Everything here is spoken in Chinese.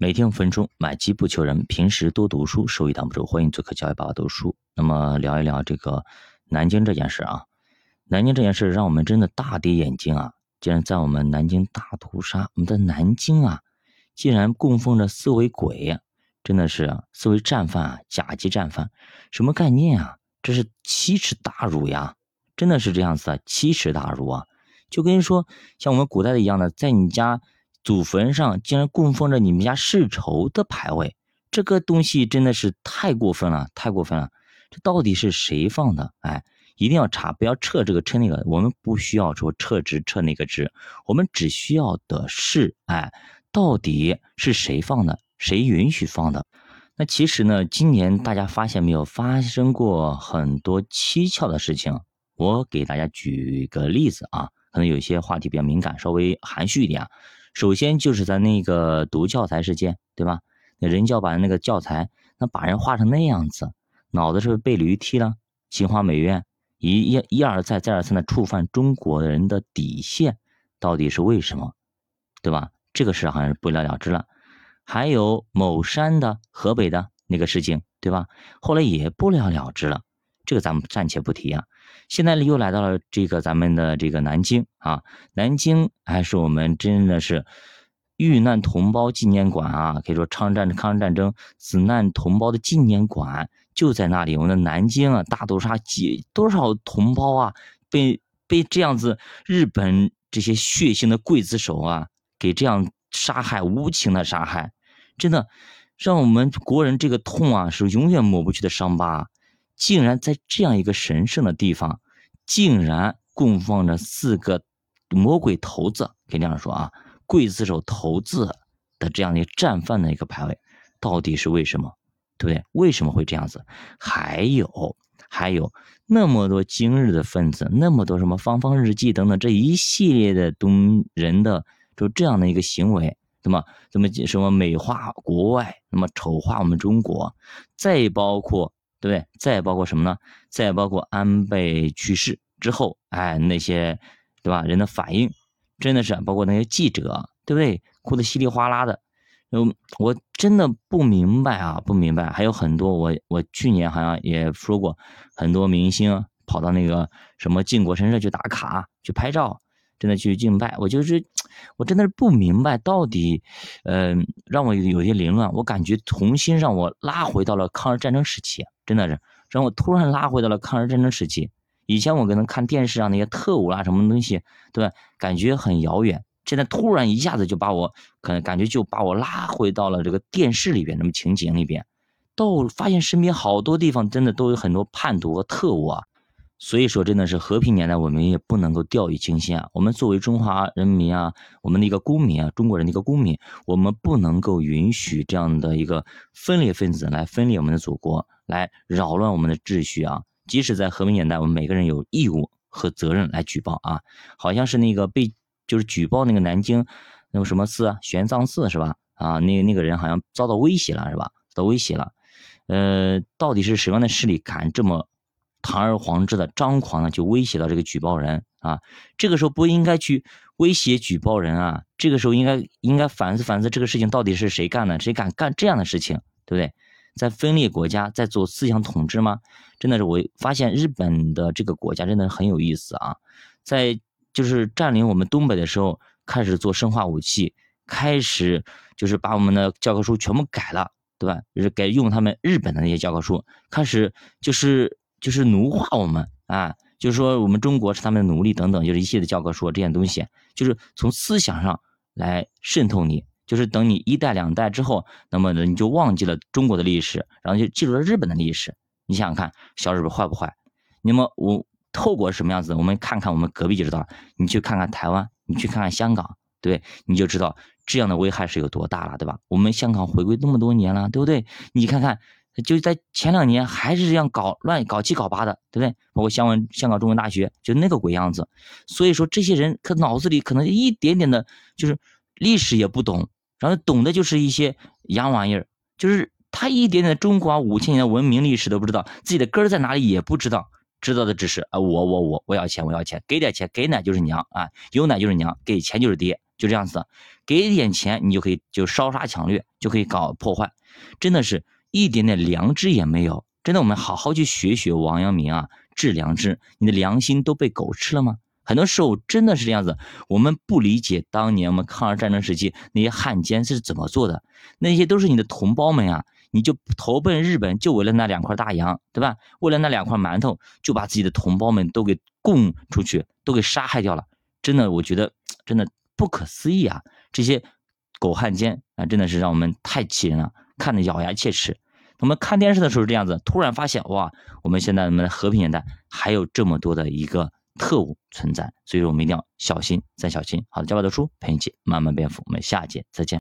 每天五分钟，买机不求人。平时多读书，收益挡不住。欢迎做客教育爸爸读书。那么聊一聊这个南京这件事啊。南京这件事让我们真的大跌眼镜啊！竟然在我们南京大屠杀，我们的南京啊，竟然供奉着四位鬼，真的是四位战犯啊，甲级战犯，什么概念啊？这是奇耻大辱呀！真的是这样子啊，奇耻大辱啊！就跟说像我们古代的一样的，在你家。祖坟上竟然供奉着你们家世仇的牌位，这个东西真的是太过分了，太过分了！这到底是谁放的？哎，一定要查，不要撤这个撤那个。我们不需要说撤职撤那个职，我们只需要的是，哎，到底是谁放的？谁允许放的？那其实呢，今年大家发现没有，发生过很多蹊跷的事情。我给大家举个例子啊，可能有些话题比较敏感，稍微含蓄一点。首先就是咱那个读教材事件，对吧？那人教版那个教材，那把人画成那样子，脑子是不是被驴踢了？清华美院一一一而再再而三的触犯中国人的底线，到底是为什么？对吧？这个事好像是不了了之了。还有某山的河北的那个事情，对吧？后来也不了了之了。这个咱们暂且不提啊。现在呢又来到了这个咱们的这个南京啊，南京还是我们真的是遇难同胞纪念馆啊，可以说抗日战抗日战争死难同胞的纪念馆就在那里。我们的南京啊，大屠杀几多少同胞啊，被被这样子日本这些血腥的刽子手啊，给这样杀害，无情的杀害，真的让我们国人这个痛啊，是永远抹不去的伤疤。竟然在这样一个神圣的地方，竟然供奉着四个魔鬼头子，可以这样说啊，刽子手头子的这样的战犯的一个牌位，到底是为什么？对不对？为什么会这样子？还有还有那么多今日的分子，那么多什么芳芳日记等等这一系列的东人的就这样的一个行为，那么怎么什么美化国外，那么丑化我们中国，再包括。对不对？再包括什么呢？再包括安倍去世之后，哎，那些对吧？人的反应真的是，包括那些记者，对不对？哭得稀里哗啦的。嗯，我真的不明白啊，不明白。还有很多，我我去年好像也说过，很多明星跑到那个什么靖国神社去打卡、去拍照。真的去敬拜，我就是，我真的是不明白，到底，嗯，让我有些凌乱。我感觉重新让我拉回到了抗日战争时期，真的是让我突然拉回到了抗日战争时期。以前我可能看电视上那些特务啦什么东西，对吧？感觉很遥远。现在突然一下子就把我，可能感觉就把我拉回到了这个电视里边，那么情景里边，到发现身边好多地方真的都有很多叛徒和特务啊。所以说，真的是和平年代，我们也不能够掉以轻心啊。我们作为中华人民啊，我们的一个公民啊，中国人的一个公民，我们不能够允许这样的一个分裂分子来分裂我们的祖国，来扰乱我们的秩序啊。即使在和平年代，我们每个人有义务和责任来举报啊。好像是那个被就是举报那个南京那个什么寺啊，玄奘寺是吧？啊，那那个人好像遭到威胁了是吧？遭威胁了。呃，到底是什么样的势力敢这么？堂而皇之的张狂的就威胁到这个举报人啊，这个时候不应该去威胁举报人啊，这个时候应该应该反思反思这个事情到底是谁干的，谁敢干这样的事情，对不对？在分裂国家，在做思想统治吗？真的是我发现日本的这个国家真的很有意思啊，在就是占领我们东北的时候，开始做生化武器，开始就是把我们的教科书全部改了，对吧？就是改用他们日本的那些教科书，开始就是。就是奴化我们啊，就是说我们中国是他们的奴隶等等，就是一系列的教科书这些东西，就是从思想上来渗透你，就是等你一代两代之后，那么呢你就忘记了中国的历史，然后就记住了日本的历史。你想想看，小日本坏不坏？那么我后果是什么样子？我们看看我们隔壁就知道。你去看看台湾，你去看看香港，对，你就知道这样的危害是有多大了，对吧？我们香港回归那么多年了，对不对？你看看。就在前两年还是这样搞乱、搞七搞八的，对不对？包括香港香港中文大学就那个鬼样子。所以说，这些人可脑子里可能一点点的，就是历史也不懂，然后懂的就是一些洋玩意儿，就是他一点点中国五千年的文明历史都不知道，自己的根在哪里也不知道，知道的只是啊，我我我我要钱，我要钱，给点钱，给奶就是娘啊，有奶就是娘，给钱就是爹，就这样子。给点钱你就可以就烧杀抢掠，就可以搞破坏，真的是一点点良知也没有。真的，我们好好去学学王阳明啊，治良知。你的良心都被狗吃了吗？很多时候真的是这样子。我们不理解当年我们抗日战争时期那些汉奸是怎么做的，那些都是你的同胞们啊，你就投奔日本就为了那两块大洋，对吧？为了那两块馒头，就把自己的同胞们都给供出去，都给杀害掉了。真的，我觉得真的不可思议啊！这些狗汉奸啊，真的是让我们太气人了，看得咬牙切齿。我们看电视的时候这样子，突然发现哇，我们现在我们的和平年代还有这么多的一个特务存在，所以说我们一定要小心再小心。好的，教爸读书陪你一起慢慢变富，我们下节再见。